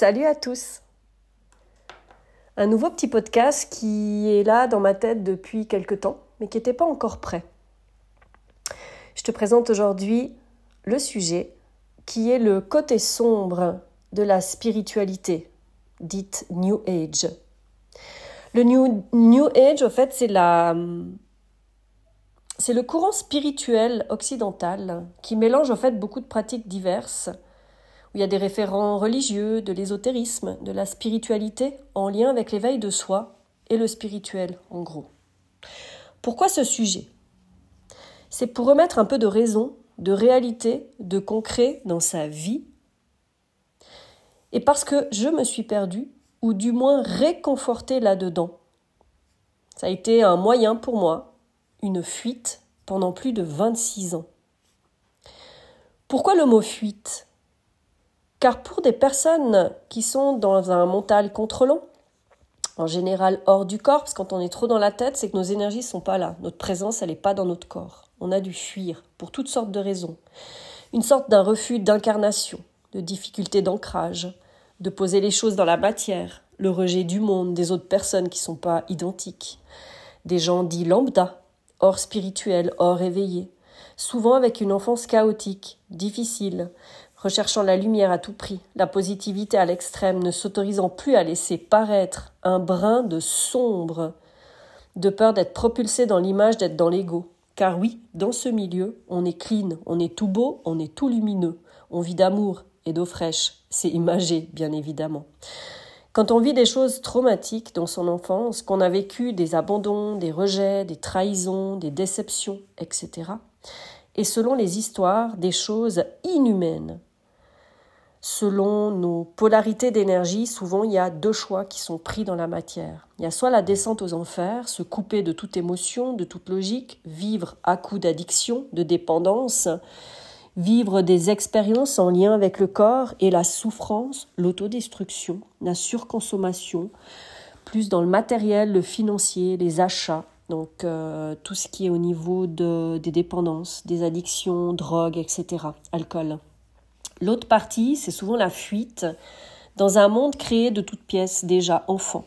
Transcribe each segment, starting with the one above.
Salut à tous Un nouveau petit podcast qui est là dans ma tête depuis quelque temps, mais qui n'était pas encore prêt. Je te présente aujourd'hui le sujet qui est le côté sombre de la spiritualité, dite New Age. Le New, Age, en fait, c'est la... Le courant spirituel occidental qui mélange en fait beaucoup de pratiques diverses il y a des référents religieux, de l'ésotérisme, de la spiritualité en lien avec l'éveil de soi et le spirituel en gros. Pourquoi ce sujet? C'est pour remettre un peu de raison, de réalité, de concret dans sa vie et parce que je me suis perdue ou du moins réconfortée là-dedans. Ça a été un moyen pour moi, une fuite pendant plus de 26 ans. Pourquoi le mot fuite? Car pour des personnes qui sont dans un mental contrôlant, en général hors du corps, parce que quand on est trop dans la tête, c'est que nos énergies ne sont pas là. Notre présence, elle n'est pas dans notre corps. On a dû fuir pour toutes sortes de raisons. Une sorte d'un refus d'incarnation, de difficulté d'ancrage, de poser les choses dans la matière, le rejet du monde, des autres personnes qui ne sont pas identiques, des gens dits lambda, hors spirituel, hors éveillés, souvent avec une enfance chaotique, difficile, recherchant la lumière à tout prix, la positivité à l'extrême, ne s'autorisant plus à laisser paraître un brin de sombre, de peur d'être propulsé dans l'image d'être dans l'ego. Car oui, dans ce milieu, on est clean, on est tout beau, on est tout lumineux, on vit d'amour et d'eau fraîche. C'est imagé, bien évidemment. Quand on vit des choses traumatiques dans son enfance, qu'on a vécu des abandons, des rejets, des trahisons, des déceptions, etc., et selon les histoires, des choses inhumaines, selon nos polarités d'énergie, souvent il y a deux choix qui sont pris dans la matière. Il y a soit la descente aux enfers, se couper de toute émotion, de toute logique, vivre à coup d'addiction, de dépendance, vivre des expériences en lien avec le corps et la souffrance, l'autodestruction, la surconsommation, plus dans le matériel, le financier, les achats, donc euh, tout ce qui est au niveau de, des dépendances, des addictions, drogue, etc., alcool. L'autre partie, c'est souvent la fuite dans un monde créé de toutes pièces déjà enfant.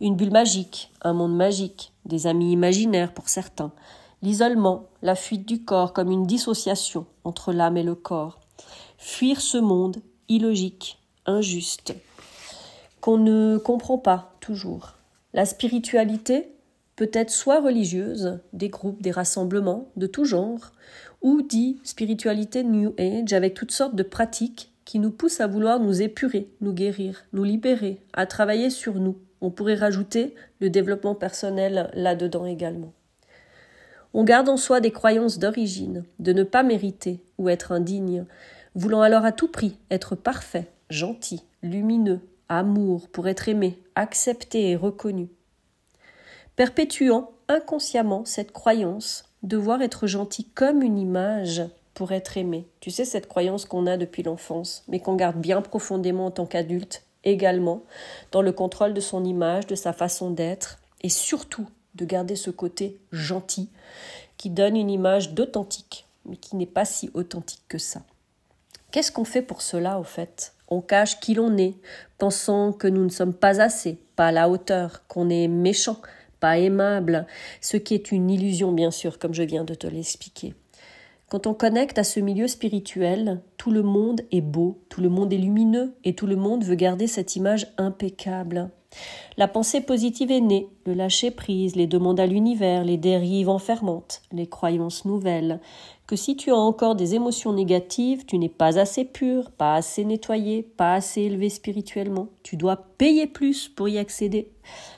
Une bulle magique, un monde magique, des amis imaginaires pour certains, l'isolement, la fuite du corps comme une dissociation entre l'âme et le corps. Fuir ce monde illogique, injuste, qu'on ne comprend pas toujours. La spiritualité peut être soit religieuse, des groupes, des rassemblements de tout genre, ou dit spiritualité New Age avec toutes sortes de pratiques qui nous poussent à vouloir nous épurer, nous guérir, nous libérer, à travailler sur nous. On pourrait rajouter le développement personnel là-dedans également. On garde en soi des croyances d'origine, de ne pas mériter ou être indigne, voulant alors à tout prix être parfait, gentil, lumineux, amour pour être aimé, accepté et reconnu. Perpétuant inconsciemment cette croyance devoir être gentil comme une image pour être aimé. Tu sais, cette croyance qu'on a depuis l'enfance, mais qu'on garde bien profondément en tant qu'adulte également, dans le contrôle de son image, de sa façon d'être, et surtout de garder ce côté gentil qui donne une image d'authentique, mais qui n'est pas si authentique que ça. Qu'est-ce qu'on fait pour cela, au fait? On cache qui l'on est, pensant que nous ne sommes pas assez, pas à la hauteur, qu'on est méchant, pas aimable, ce qui est une illusion bien sûr, comme je viens de te l'expliquer. Quand on connecte à ce milieu spirituel, tout le monde est beau, tout le monde est lumineux et tout le monde veut garder cette image impeccable. La pensée positive est née, le lâcher prise, les demandes à l'univers, les dérives enfermantes, les croyances nouvelles, que si tu as encore des émotions négatives, tu n'es pas assez pur, pas assez nettoyé, pas assez élevé spirituellement. Tu dois payer plus pour y accéder.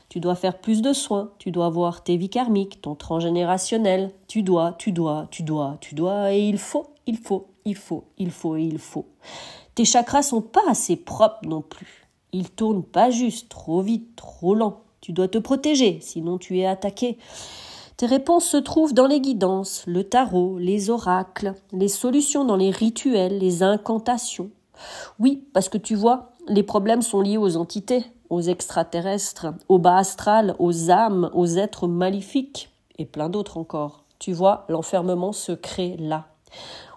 Tu dois faire plus de soins, tu dois voir tes vies karmiques, ton transgénérationnel. Tu dois, tu dois, tu dois, tu dois, et il faut, il faut, il faut, il faut et il faut. Tes chakras sont pas assez propres non plus. Ils tournent pas juste, trop vite, trop lent. Tu dois te protéger, sinon tu es attaqué. Tes réponses se trouvent dans les guidances, le tarot, les oracles, les solutions dans les rituels, les incantations. Oui, parce que tu vois, les problèmes sont liés aux entités, aux extraterrestres, au bas astral, aux âmes, aux êtres maléfiques, et plein d'autres encore. Tu vois, l'enfermement se crée là.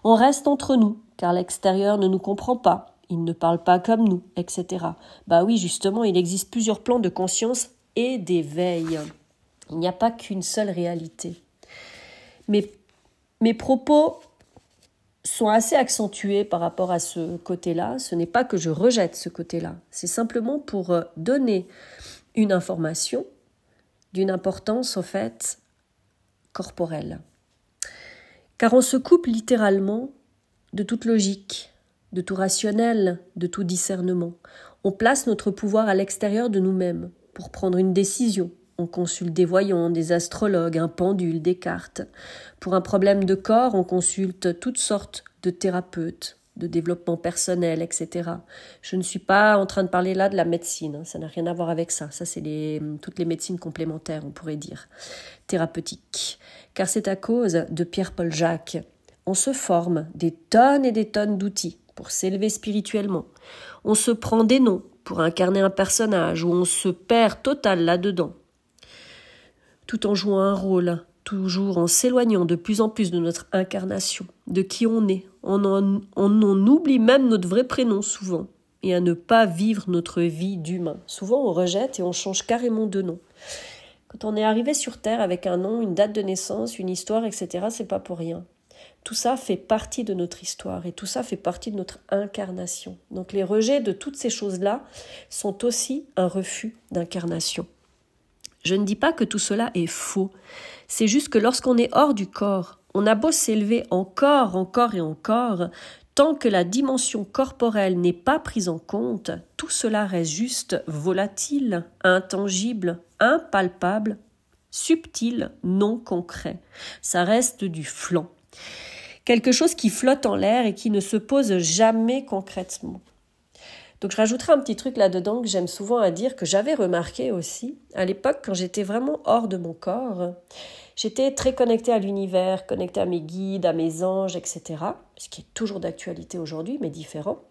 On reste entre nous, car l'extérieur ne nous comprend pas, ils ne parlent pas comme nous, etc. Bah oui, justement, il existe plusieurs plans de conscience et d'éveil. Il n'y a pas qu'une seule réalité. Mes propos sont assez accentués par rapport à ce côté-là. Ce n'est pas que je rejette ce côté-là, c'est simplement pour euh, donner une information d'une importance, au fait, corporelle. Car on se coupe littéralement de toute logique, de tout rationnel, de tout discernement. On place notre pouvoir à l'extérieur de nous-mêmes pour prendre une décision. On consulte des voyants, des astrologues, un pendule, des cartes. Pour un problème de corps, on consulte toutes sortes de thérapeutes, de développement personnel, etc. Je ne suis pas en train de parler là de la médecine, hein. ça n'a rien à voir avec ça. Ça, c'est les, toutes les médecines complémentaires, on pourrait dire, thérapeutiques. Car c'est à cause de Pierre-Paul Jacques. On se forme des tonnes et des tonnes d'outils pour s'élever spirituellement. On se prend des noms pour incarner un personnage où on se perd total là-dedans. Tout en jouant un rôle, toujours en s'éloignant de plus en plus de notre incarnation, de qui on est. On en, oublie même notre vrai prénom souvent, et à ne pas vivre notre vie d'humain. Souvent on rejette et on change carrément de nom. Quand on est arrivé sur Terre avec un nom, une date de naissance, une histoire, etc., c'est pas pour rien. Tout ça fait partie de notre histoire et tout ça fait partie de notre incarnation. Donc les rejets de toutes ces choses-là sont aussi un refus d'incarnation. Je ne dis pas que tout cela est faux, c'est juste que lorsqu'on est hors du corps, on a beau s'élever encore, encore et encore, tant que la dimension corporelle n'est pas prise en compte, tout cela reste juste volatile, intangible, impalpable, subtil, non concret. Ça reste du flanc quelque chose qui flotte en l'air et qui ne se pose jamais concrètement. Donc je rajouterai un petit truc là-dedans que j'aime souvent à dire, que j'avais remarqué aussi à l'époque quand j'étais vraiment hors de mon corps. J'étais très connectée à l'univers, connectée à mes guides, à mes anges, etc. Ce qui est toujours d'actualité aujourd'hui, mais différent.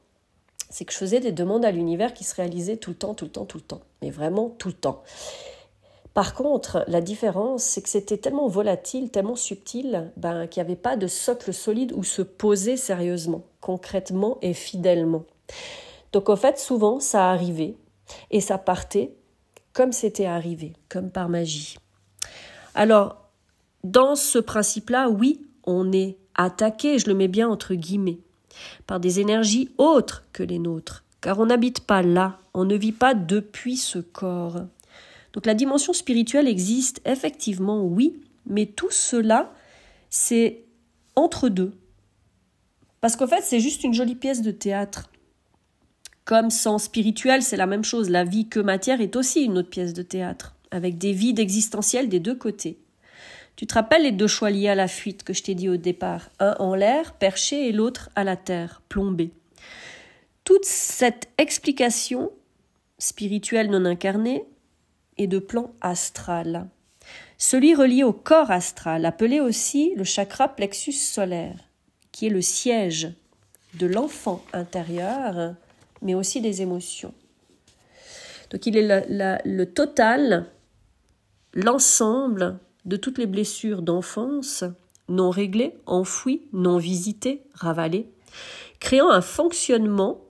C'est que je faisais des demandes à l'univers qui se réalisaient tout le temps, tout le temps, tout le temps. Mais vraiment tout le temps. Par contre, la différence, c'est que c'était tellement volatile, tellement subtil, ben, qu'il n'y avait pas de socle solide où se poser sérieusement, concrètement et fidèlement. Donc, en fait, souvent, ça arrivait et ça partait comme c'était arrivé, comme par magie. Alors, dans ce principe-là, oui, on est attaqué, je le mets bien entre guillemets, par des énergies autres que les nôtres, car on n'habite pas là, on ne vit pas depuis ce corps. Donc la dimension spirituelle existe effectivement, oui, mais tout cela, c'est entre deux. Parce qu'en fait, c'est juste une jolie pièce de théâtre. Comme sans spirituel, c'est la même chose. La vie que matière est aussi une autre pièce de théâtre, avec des vides existentiels des deux côtés. Tu te rappelles les deux choix liés à la fuite que je t'ai dit au départ? Un en l'air, perché, et l'autre à la terre, plombé. Toute cette explication spirituelle non incarnée et de plan astral. Celui relié au corps astral, appelé aussi le chakra plexus solaire, qui est le siège de l'enfant intérieur, mais aussi des émotions. Donc il est le total, l'ensemble de toutes les blessures d'enfance non réglées, enfouies, non visitées, ravalées, créant un fonctionnement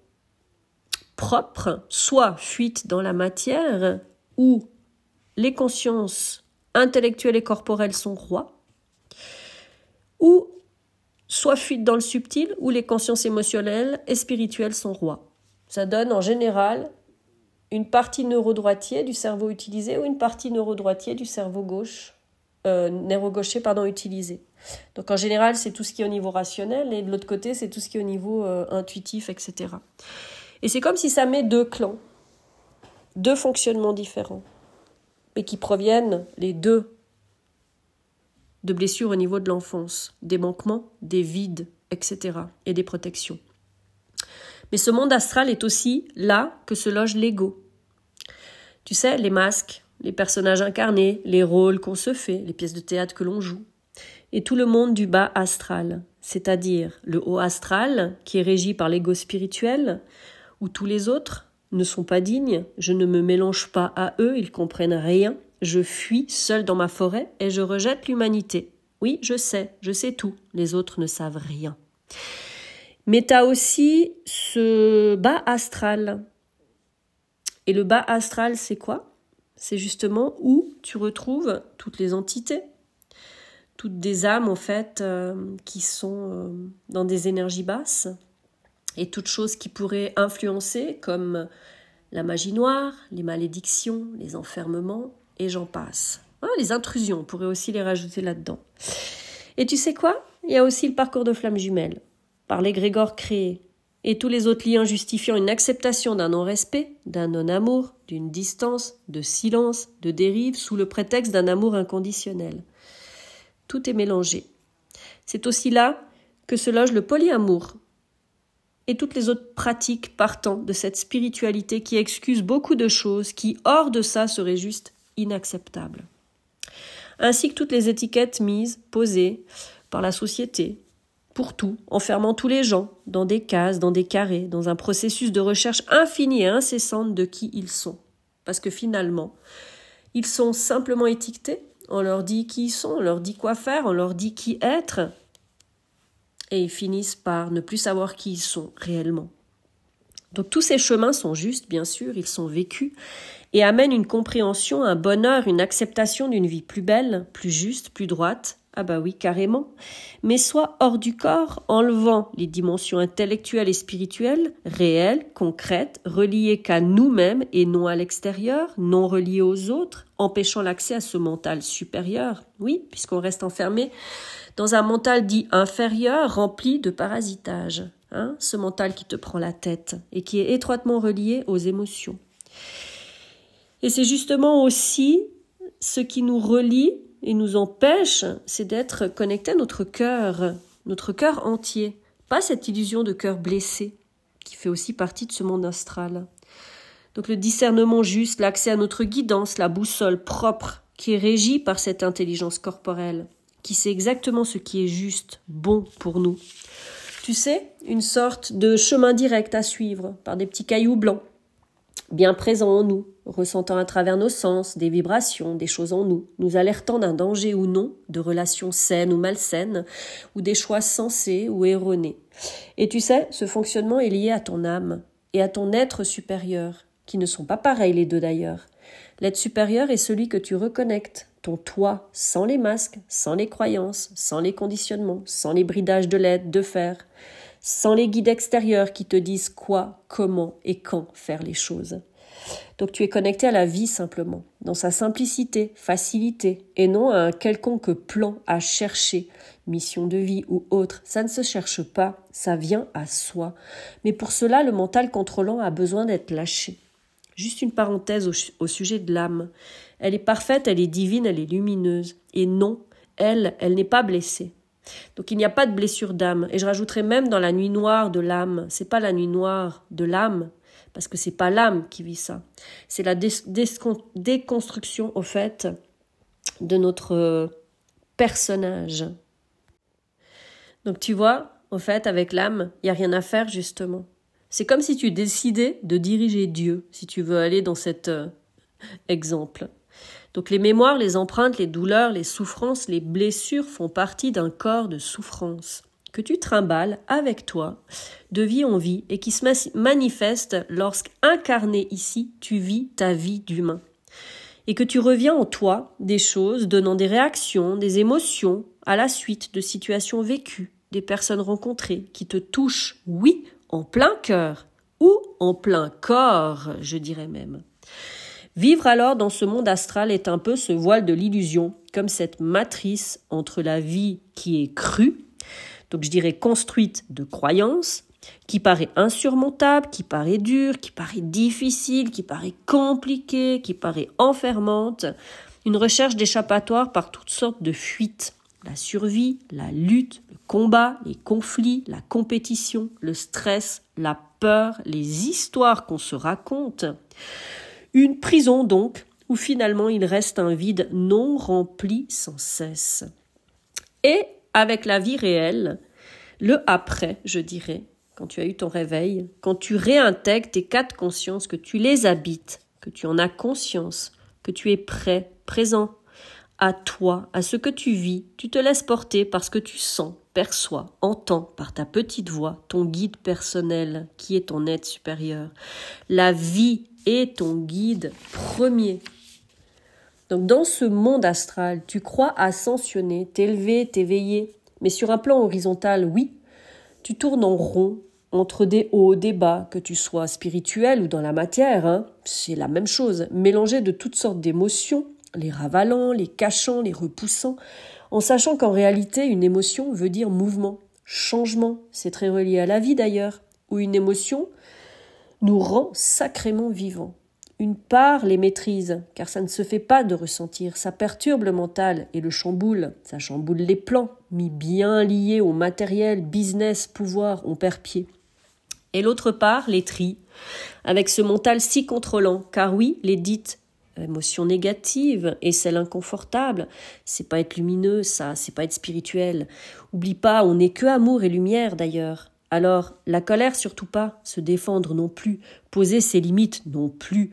propre, soit fuite dans la matière, ou les consciences intellectuelles et corporelles sont rois, ou soit fuite dans le subtil, ou les consciences émotionnelles et spirituelles sont rois. Ça donne en général une partie neurodroitier du cerveau utilisé ou une partie neurodroitier du cerveau gauche, euh, neuro-gaucher pardon, utilisé. Donc en général, c'est tout ce qui est au niveau rationnel et de l'autre côté, c'est tout ce qui est au niveau euh, intuitif, etc. Et c'est comme si ça met deux clans, deux fonctionnements différents mais qui proviennent les deux de blessures au niveau de l'enfance, des manquements, des vides, etc. et des protections. Mais ce monde astral est aussi là que se loge l'ego. Tu sais, les masques, les personnages incarnés, les rôles qu'on se fait, les pièces de théâtre que l'on joue, et tout le monde du bas astral, c'est-à-dire le haut astral, qui est régi par l'ego spirituel, où tous les autres, ne sont pas dignes, je ne me mélange pas à eux, ils comprennent rien, je fuis seul dans ma forêt et je rejette l'humanité. Oui, je sais, je sais tout, les autres ne savent rien. Mais tu as aussi ce bas astral. Et le bas astral, c'est quoi? C'est justement où tu retrouves toutes les entités, toutes des âmes en fait euh, qui sont euh, dans des énergies basses et toutes choses qui pourraient influencer comme la magie noire, les malédictions, les enfermements et j'en passe. Ah, les intrusions, on pourrait aussi les rajouter là-dedans. Et tu sais quoi? Il y a aussi le parcours de flamme jumelle, par l'égrégore créé, et tous les autres liens justifiant une acceptation d'un non-respect, d'un non-amour, d'une distance, de silence, de dérive, sous le prétexte d'un amour inconditionnel. Tout est mélangé. C'est aussi là que se loge le polyamour, et toutes les autres pratiques partant de cette spiritualité qui excuse beaucoup de choses qui, hors de ça, seraient juste inacceptables ainsi que toutes les étiquettes mises, posées par la société, pour tout, enfermant tous les gens dans des cases, dans des carrés, dans un processus de recherche infinie et incessante de qui ils sont. Parce que finalement, ils sont simplement étiquetés, on leur dit qui ils sont, on leur dit quoi faire, on leur dit qui être, et ils finissent par ne plus savoir qui ils sont réellement. Donc tous ces chemins sont justes, bien sûr, ils sont vécus, et amène une compréhension, un bonheur, une acceptation d'une vie plus belle, plus juste, plus droite. Ah bah oui, carrément. Mais soit hors du corps, enlevant les dimensions intellectuelles et spirituelles, réelles, concrètes, reliées qu'à nous-mêmes et non à l'extérieur, non reliées aux autres, empêchant l'accès à ce mental supérieur. Oui, puisqu'on reste enfermé dans un mental dit inférieur, rempli de parasitage. Hein, ce mental qui te prend la tête et qui est étroitement relié aux émotions. Et c'est justement aussi ce qui nous relie et nous empêche, c'est d'être connecté à notre cœur, notre cœur entier, pas cette illusion de cœur blessé qui fait aussi partie de ce monde astral. Donc le discernement juste, l'accès à notre guidance, la boussole propre, qui est régie par cette intelligence corporelle, qui sait exactement ce qui est juste, bon pour nous. Tu sais, une sorte de chemin direct à suivre par des petits cailloux blancs bien présent en nous, ressentant à travers nos sens des vibrations, des choses en nous, nous alertant d'un danger ou non, de relations saines ou malsaines, ou des choix sensés ou erronés. Et tu sais, ce fonctionnement est lié à ton âme et à ton être supérieur, qui ne sont pas pareils les deux d'ailleurs. L'être supérieur est celui que tu reconnectes, ton toi, sans les masques, sans les croyances, sans les conditionnements, sans les bridages de l'aide, de fer sans les guides extérieurs qui te disent quoi, comment et quand faire les choses. Donc tu es connecté à la vie simplement, dans sa simplicité, facilité, et non à un quelconque plan à chercher, mission de vie ou autre. Ça ne se cherche pas, ça vient à soi. Mais pour cela, le mental contrôlant a besoin d'être lâché. Juste une parenthèse au, sujet de l'âme. Elle est parfaite, elle est divine, elle est lumineuse. Et non, elle, elle n'est pas blessée. Donc il n'y a pas de blessure d'âme. Et je rajouterai même dans la nuit noire de l'âme. C'est pas la nuit noire de l'âme, parce que c'est pas l'âme qui vit ça. C'est la déconstruction, au fait, de notre euh, personnage. Donc tu vois, au fait, avec l'âme, il n'y a rien à faire, justement. C'est comme si tu décidais de diriger Dieu, si tu veux aller dans cet euh, exemple. Donc les mémoires, les empreintes, les douleurs, les souffrances, les blessures font partie d'un corps de souffrance que tu trimbales avec toi de vie en vie et qui se manifeste lorsqu'incarné ici, tu vis ta vie d'humain. Et que tu reviens en toi des choses donnant des réactions, des émotions à la suite de situations vécues, des personnes rencontrées qui te touchent, oui, en plein cœur ou en plein corps, je dirais même. Vivre alors dans ce monde astral est un peu ce voile de l'illusion, comme cette matrice entre la vie qui est crue, donc je dirais construite de croyances, qui paraît insurmontable, qui paraît dure, qui paraît difficile, qui paraît compliquée, qui paraît enfermante, une recherche d'échappatoire par toutes sortes de fuites. La survie, la lutte, le combat, les conflits, la compétition, le stress, la peur, les histoires qu'on se raconte. Une prison donc, où finalement il reste un vide non rempli sans cesse. Et avec la vie réelle, le après, je dirais, quand tu as eu ton réveil, quand tu réintègres tes quatre consciences, que tu les habites, que tu en as conscience, que tu es prêt, présent à toi, à ce que tu vis, tu te laisses porter parce que tu sens perçois, entends par ta petite voix ton guide personnel qui est ton aide supérieure. La vie est ton guide premier. Donc dans ce monde astral, tu crois ascensionner, t'élever, t'éveiller, mais sur un plan horizontal, oui, tu tournes en rond entre des hauts, des bas, que tu sois spirituel ou dans la matière, hein, c'est la même chose, mélangé de toutes sortes d'émotions, les ravalants, les cachant, les repoussant, en sachant qu'en réalité, une émotion veut dire mouvement, changement. C'est très relié à la vie d'ailleurs, où une émotion nous rend sacrément vivants. Une part les maîtrise, car ça ne se fait pas de ressentir, ça perturbe le mental et le chamboule, ça chamboule les plans, mis bien liés au matériel, business, pouvoir, on perd pied. Et l'autre part les trie, avec ce mental si contrôlant, car oui, les dites émotion négative et celle inconfortable. C'est pas être lumineux, ça, c'est pas être spirituel. Oublie pas, on n'est que amour et lumière d'ailleurs. Alors, la colère surtout pas, se défendre non plus, poser ses limites non plus.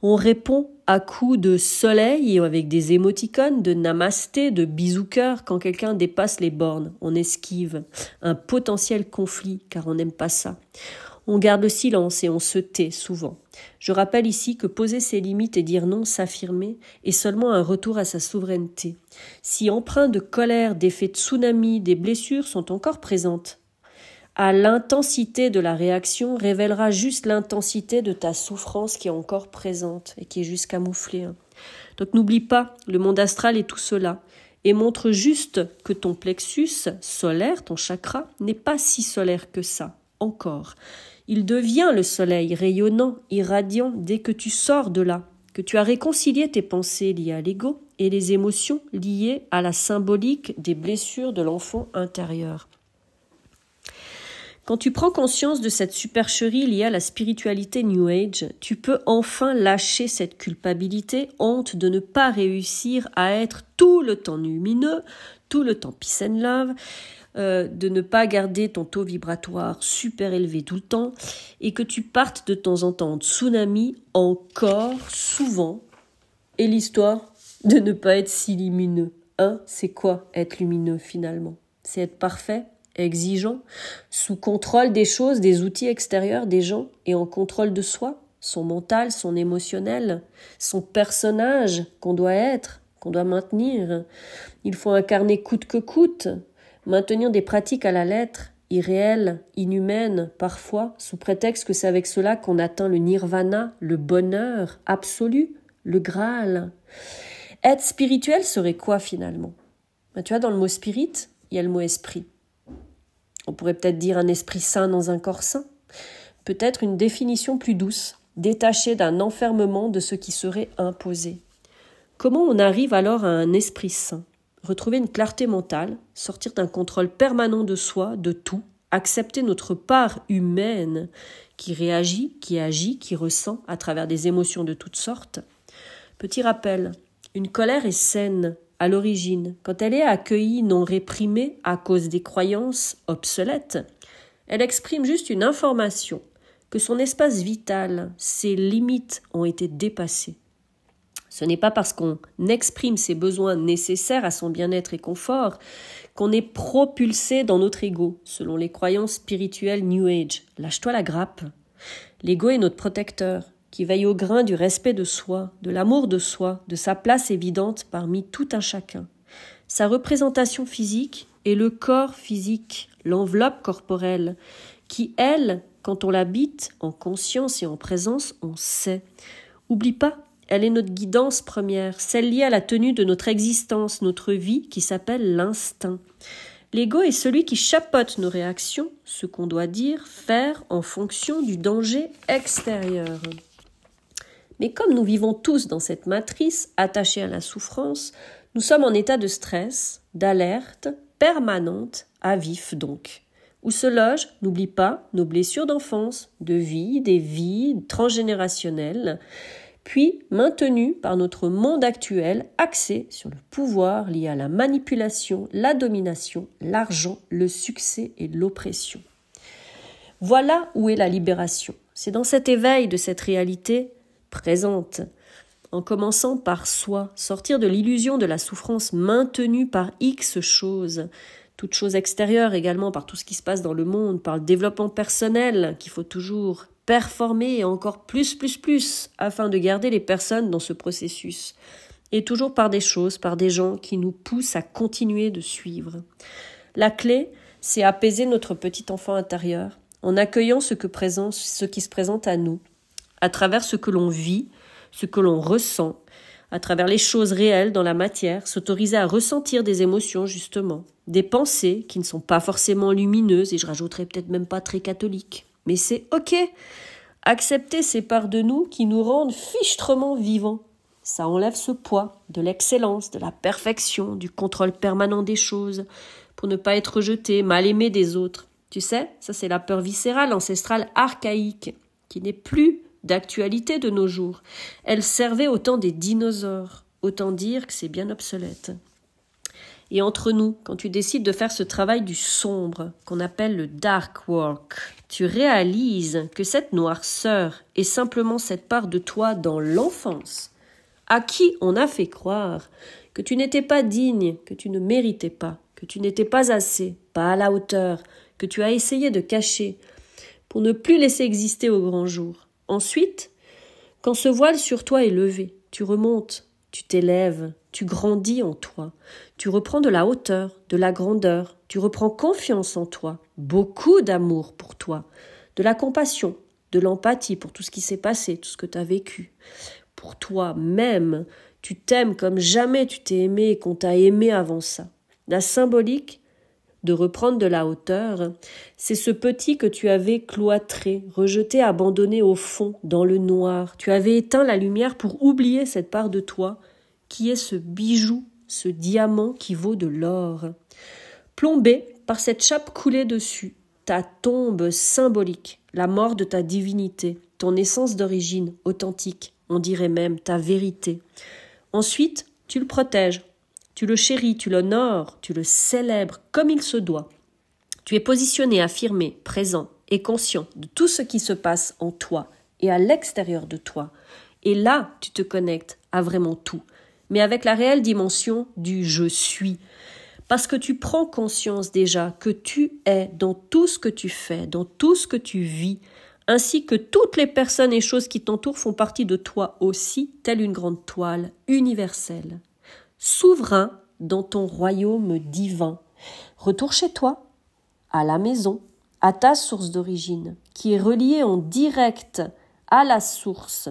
On répond à coups de soleil et avec des émoticônes, de namasté, de bisous cœur quand quelqu'un dépasse les bornes. On esquive un potentiel conflit car on n'aime pas ça. On garde le silence et on se tait souvent. Je rappelle ici que poser ses limites et dire non, s'affirmer, est seulement un retour à sa souveraineté. Si empreint de colère, d'effets de tsunami, des blessures sont encore présentes, à l'intensité de la réaction révélera juste l'intensité de ta souffrance qui est encore présente et qui est juste camouflée. Hein. Donc n'oublie pas, le monde astral est tout cela, et montre juste que ton plexus solaire, ton chakra, n'est pas si solaire que ça, encore. Il devient le soleil rayonnant, irradiant dès que tu sors de là, que tu as réconcilié tes pensées liées à l'ego et les émotions liées à la symbolique des blessures de l'enfant intérieur. Quand tu prends conscience de cette supercherie liée à la spiritualité New Age, tu peux enfin lâcher cette culpabilité, honte de ne pas réussir à être tout le temps lumineux, tout le temps peace and love, euh, de ne pas garder ton taux vibratoire super élevé tout le temps et que tu partes de temps en temps en tsunami encore souvent. Et l'histoire de ne pas être si lumineux. Hein, c'est quoi être lumineux finalement? C'est être parfait, exigeant, sous contrôle des choses, des outils extérieurs, des gens et en contrôle de soi, son mental, son émotionnel, son personnage qu'on doit être, qu'on doit maintenir. Il faut incarner coûte que coûte, maintenir des pratiques à la lettre, irréelles, inhumaines, parfois, sous prétexte que c'est avec cela qu'on atteint le nirvana, le bonheur absolu, le Graal. Être spirituel serait quoi finalement? Ben, Tu vois, dans le mot spirit, il y a le mot esprit. On pourrait peut-être dire un esprit saint dans un corps saint. Peut-être une définition plus douce, détachée d'un enfermement de ce qui serait imposé. Comment on arrive alors à un esprit saint retrouver une clarté mentale, sortir d'un contrôle permanent de soi, de tout, accepter notre part humaine qui réagit, qui agit, qui ressent à travers des émotions de toutes sortes? Petit rappel, une colère est saine à l'origine quand elle est accueillie non réprimée à cause des croyances obsolètes. Elle exprime juste une information que son espace vital, ses limites ont été dépassées. Ce n'est pas parce qu'on exprime ses besoins nécessaires à son bien-être et confort qu'on est propulsé dans notre ego, selon les croyances spirituelles New Age. Lâche-toi la grappe. L'ego est notre protecteur, qui veille au grain du respect de soi, de l'amour de soi, de sa place évidente parmi tout un chacun. Sa représentation physique est le corps physique, l'enveloppe corporelle, qui, elle, quand on l'habite en conscience et en présence, on sait. Oublie pas elle est notre guidance première, celle liée à la tenue de notre existence, notre vie, qui s'appelle l'instinct. L'ego est celui qui chapote nos réactions, ce qu'on doit dire, faire en fonction du danger extérieur. Mais comme nous vivons tous dans cette matrice, attachée à la souffrance, nous sommes en état de stress, d'alerte, permanente, à vif donc, où se logent, n'oublie pas, nos blessures d'enfance, de vie, des vies transgénérationnelles, puis maintenu par notre monde actuel axé sur le pouvoir lié à la manipulation, la domination, l'argent, le succès et l'oppression. Voilà où est la libération. C'est dans cet éveil de cette réalité présente, en commençant par soi, sortir de l'illusion de la souffrance maintenue par X choses, toute chose extérieure également, par tout ce qui se passe dans le monde, par le développement personnel qu'il faut toujours performer et encore plus, plus, plus, afin de garder les personnes dans ce processus. Et toujours par des choses, par des gens qui nous poussent à continuer de suivre. La clé, c'est apaiser notre petit enfant intérieur en accueillant ce, que ce qui se présente à nous, à travers ce que l'on vit, ce que l'on ressent, à travers les choses réelles dans la matière, s'autoriser à ressentir des émotions, justement, des pensées qui ne sont pas forcément lumineuses, et je rajouterais peut-être même pas très catholiques. Mais c'est ok. Accepter ces parts de nous qui nous rendent fichtrement vivants. Ça enlève ce poids de l'excellence, de la perfection, du contrôle permanent des choses, pour ne pas être rejeté, mal aimé des autres. Tu sais, ça c'est la peur viscérale, ancestrale, archaïque, qui n'est plus d'actualité de nos jours. Elle servait au temps des dinosaures. Autant dire que c'est bien obsolète. Et entre nous, quand tu décides de faire ce travail du sombre, qu'on appelle le dark work, tu réalises que cette noirceur est simplement cette part de toi dans l'enfance, à qui on a fait croire que tu n'étais pas digne, que tu ne méritais pas, que tu n'étais pas assez, pas à la hauteur, que tu as essayé de cacher, pour ne plus laisser exister au grand jour. Ensuite, quand ce voile sur toi est levé, tu remontes, tu t'élèves, tu grandis en toi, tu reprends de la hauteur, de la grandeur, tu reprends confiance en toi, beaucoup d'amour pour toi, de la compassion, de l'empathie pour tout ce qui s'est passé, tout ce que tu as vécu. Pour toi-même, tu t'aimes comme jamais tu t'es aimé et qu'on t'a aimé avant ça. La symbolique, de reprendre de la hauteur, c'est ce petit que tu avais cloîtré, rejeté, abandonné au fond, dans le noir. Tu avais éteint la lumière pour oublier cette part de toi, qui est ce bijou, ce diamant qui vaut de l'or. Plombé par cette chape coulée dessus, ta tombe symbolique, la mort de ta divinité, ton essence d'origine authentique, on dirait même ta vérité. Ensuite, tu le protèges tu le chéris, tu l'honores, tu le célèbres comme il se doit. Tu es positionné, affirmé, présent et conscient de tout ce qui se passe en toi et à l'extérieur de toi. Et là, tu te connectes à vraiment tout, mais avec la réelle dimension du je suis. Parce que tu prends conscience déjà que tu es dans tout ce que tu fais, dans tout ce que tu vis, ainsi que toutes les personnes et choses qui t'entourent font partie de toi aussi, telle une grande toile universelle souverain dans ton royaume divin. Retour chez toi, à la maison, à ta source d'origine, qui est reliée en direct à la source.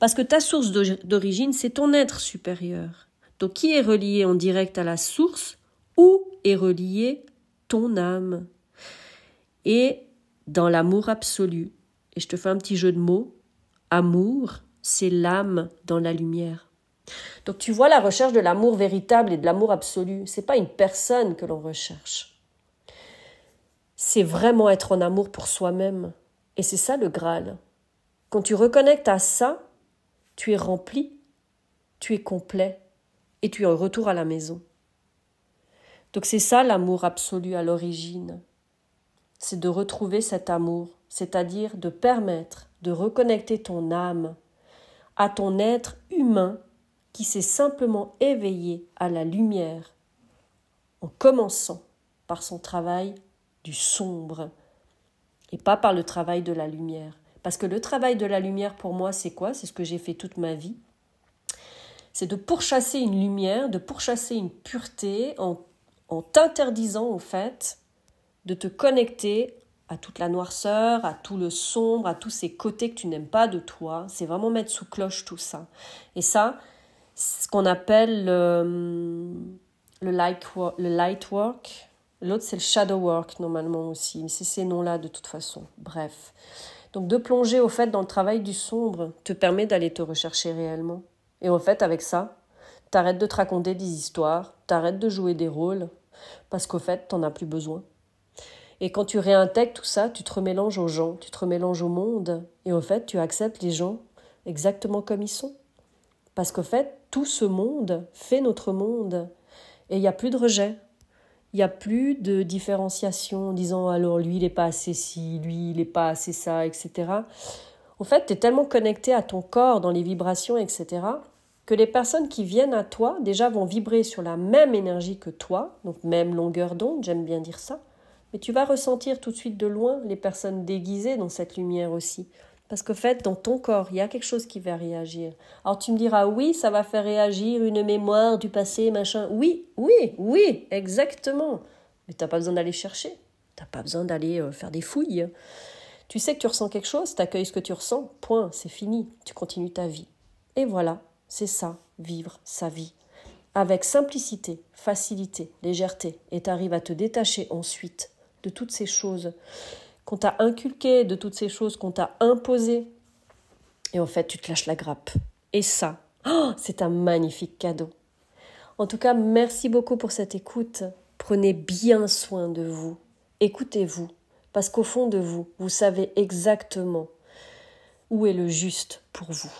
Parce que ta source d'origine, c'est ton être supérieur. Donc qui est relié en direct à la source Où est relié ton âme? Et dans l'amour absolu. Et je te fais un petit jeu de mots. Amour, c'est l'âme dans la lumière. Donc tu vois la recherche de l'amour véritable et de l'amour absolu, c'est pas une personne que l'on recherche. C'est vraiment être en amour pour soi-même. Et c'est ça le Graal. Quand tu reconnectes à ça, tu es rempli, tu es complet et tu es en retour à la maison. Donc c'est ça l'amour absolu à l'origine. C'est de retrouver cet amour, c'est-à-dire de permettre de reconnecter ton âme à ton être humain qui s'est simplement éveillé à la lumière en commençant par son travail du sombre et pas par le travail de la lumière. Parce que le travail de la lumière pour moi, c'est quoi? C'est ce que j'ai fait toute ma vie. C'est de pourchasser une lumière, de pourchasser une pureté en, en t'interdisant au fait de te connecter à toute la noirceur, à tout le sombre, à tous ces côtés que tu n'aimes pas de toi. C'est vraiment mettre sous cloche tout ça. Et ça, ce qu'on appelle le, light, le light work. L'autre, c'est le shadow work, normalement aussi. Mais c'est ces noms-là, de toute façon. Bref. Donc, de plonger, au fait, dans le travail du sombre te permet d'aller te rechercher réellement. Et au fait, avec ça, t'arrêtes de te raconter des histoires, t'arrêtes de jouer des rôles, parce qu'au fait, t'en as plus besoin. Et quand tu réintègres tout ça, tu te remélanges aux gens, tu te remélanges au monde, et au fait, tu acceptes les gens exactement comme ils sont. Parce qu'au fait, tout ce monde fait notre monde. Et il n'y a plus de rejet. Il n'y a plus de différenciation en disant alors lui il n'est pas assez ci, lui il n'est pas assez ça, etc. En fait, tu es tellement connecté à ton corps dans les vibrations, etc., que les personnes qui viennent à toi déjà vont vibrer sur la même énergie que toi, donc même longueur d'onde, j'aime bien dire ça, mais tu vas ressentir tout de suite de loin les personnes déguisées dans cette lumière aussi. Parce qu'au fait, dans ton corps, il y a quelque chose qui va réagir. Alors tu me diras, oui, ça va faire réagir une mémoire du passé, machin. Oui, oui, oui, exactement. Mais tu n'as pas besoin d'aller chercher. Tu n'as pas besoin d'aller euh, faire des fouilles. Tu sais que tu ressens quelque chose, tu accueilles ce que tu ressens, point, c'est fini, tu continues ta vie. Et voilà, c'est ça, vivre sa vie. Avec simplicité, facilité, légèreté, et tu arrives à te détacher ensuite de toutes ces choses qu'on t'a inculquées, de toutes ces choses qu'on t'a imposées. Et en fait, tu te lâches la grappe. Et ça, oh, c'est un magnifique cadeau. En tout cas, merci beaucoup pour cette écoute. Prenez bien soin de vous. Écoutez-vous, parce qu'au fond de vous, vous savez exactement où est le juste pour vous.